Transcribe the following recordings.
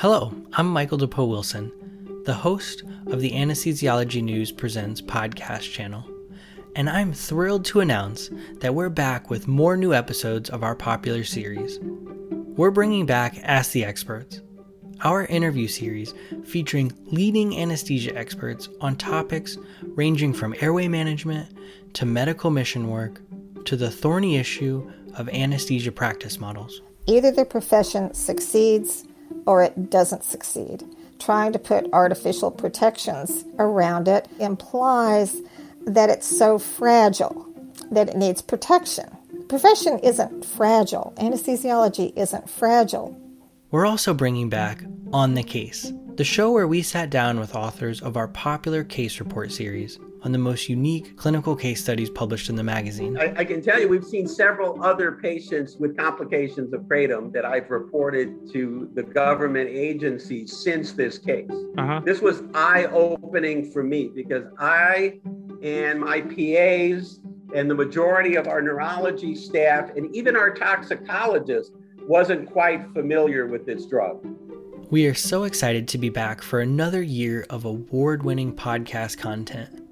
Hello, I'm Michael DePeau Wilson, the host of the Anesthesiology News Presents podcast channel, and I'm thrilled to announce that we're back with more new episodes of our popular series. We're bringing back Ask the Experts, our interview series featuring leading anesthesia experts on topics ranging from airway management to medical mission work to the thorny issue of anesthesia practice models. Either the profession succeeds or it doesn't succeed. Trying to put artificial protections around it implies that it's so fragile that it needs protection. Profession isn't fragile. Anesthesiology isn't fragile. We're also bringing back On the Case, the show where we sat down with authors of our popular case report series on the most unique clinical case studies published in the magazine. I, I, can tell you, we've seen several other patients with complications of kratom that I've reported to the government agencies since this case. Uh-huh. This was eye opening for me because I and my PAs and the majority of our neurology staff and even our toxicologist wasn't quite familiar with this drug. We are so excited to be back for another year of award winning podcast content.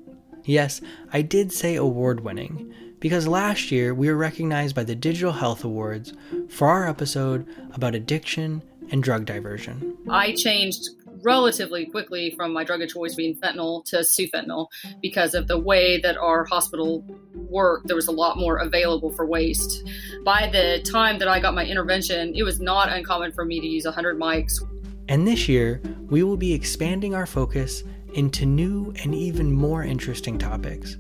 Yes, I did say award winning, because last year we were recognized by the Digital Health Awards for our episode about addiction and drug diversion. I changed relatively quickly from my drug of choice being fentanyl to sufentanil because of the way that our hospital worked. There was a lot more available for waste. By the time that I got my intervention, it was not uncommon for me to use 100 mics. And this year, we will be expanding our focus into new and even more interesting topics,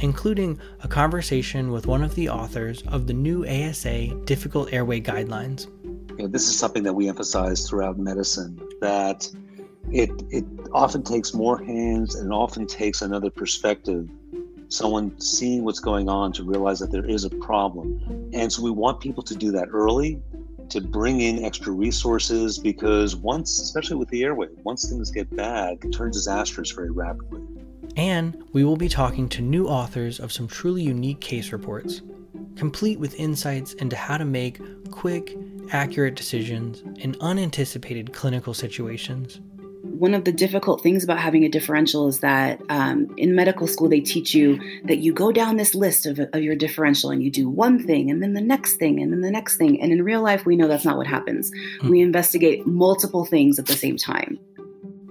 including a conversation with one of the authors of the new ASA Difficult Airway Guidelines. You know, this is something that we emphasize throughout medicine that it it often takes more hands and often takes another perspective someone seeing what's going on to realize that there is a problem and so we want people to do that early to bring in extra resources because once, especially with the airway, once things get bad, it turns disastrous very rapidly. And we will be talking to new authors of some truly unique case reports, complete with insights into how to make quick, accurate decisions in unanticipated clinical situations one of the difficult things about having a differential is that um, in medical school they teach you that you go down this list of, of your differential and you do one thing and then the next thing and then the next thing. And in real life we know that's not what happens. Hmm. we investigate multiple things at the same time.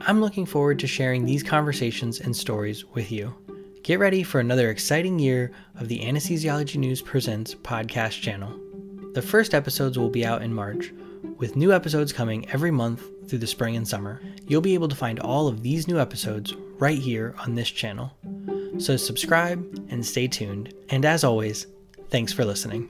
I'm looking forward to sharing these conversations and stories with you. Get ready for another exciting year of the anesthesiology news presents podcast channel. The first episodes will be out in march with new episodes coming every month through the spring and summer. You'll be able to find all of these new episodes right here on this channel. So subscribe and stay tuned. And as always, thanks for listening.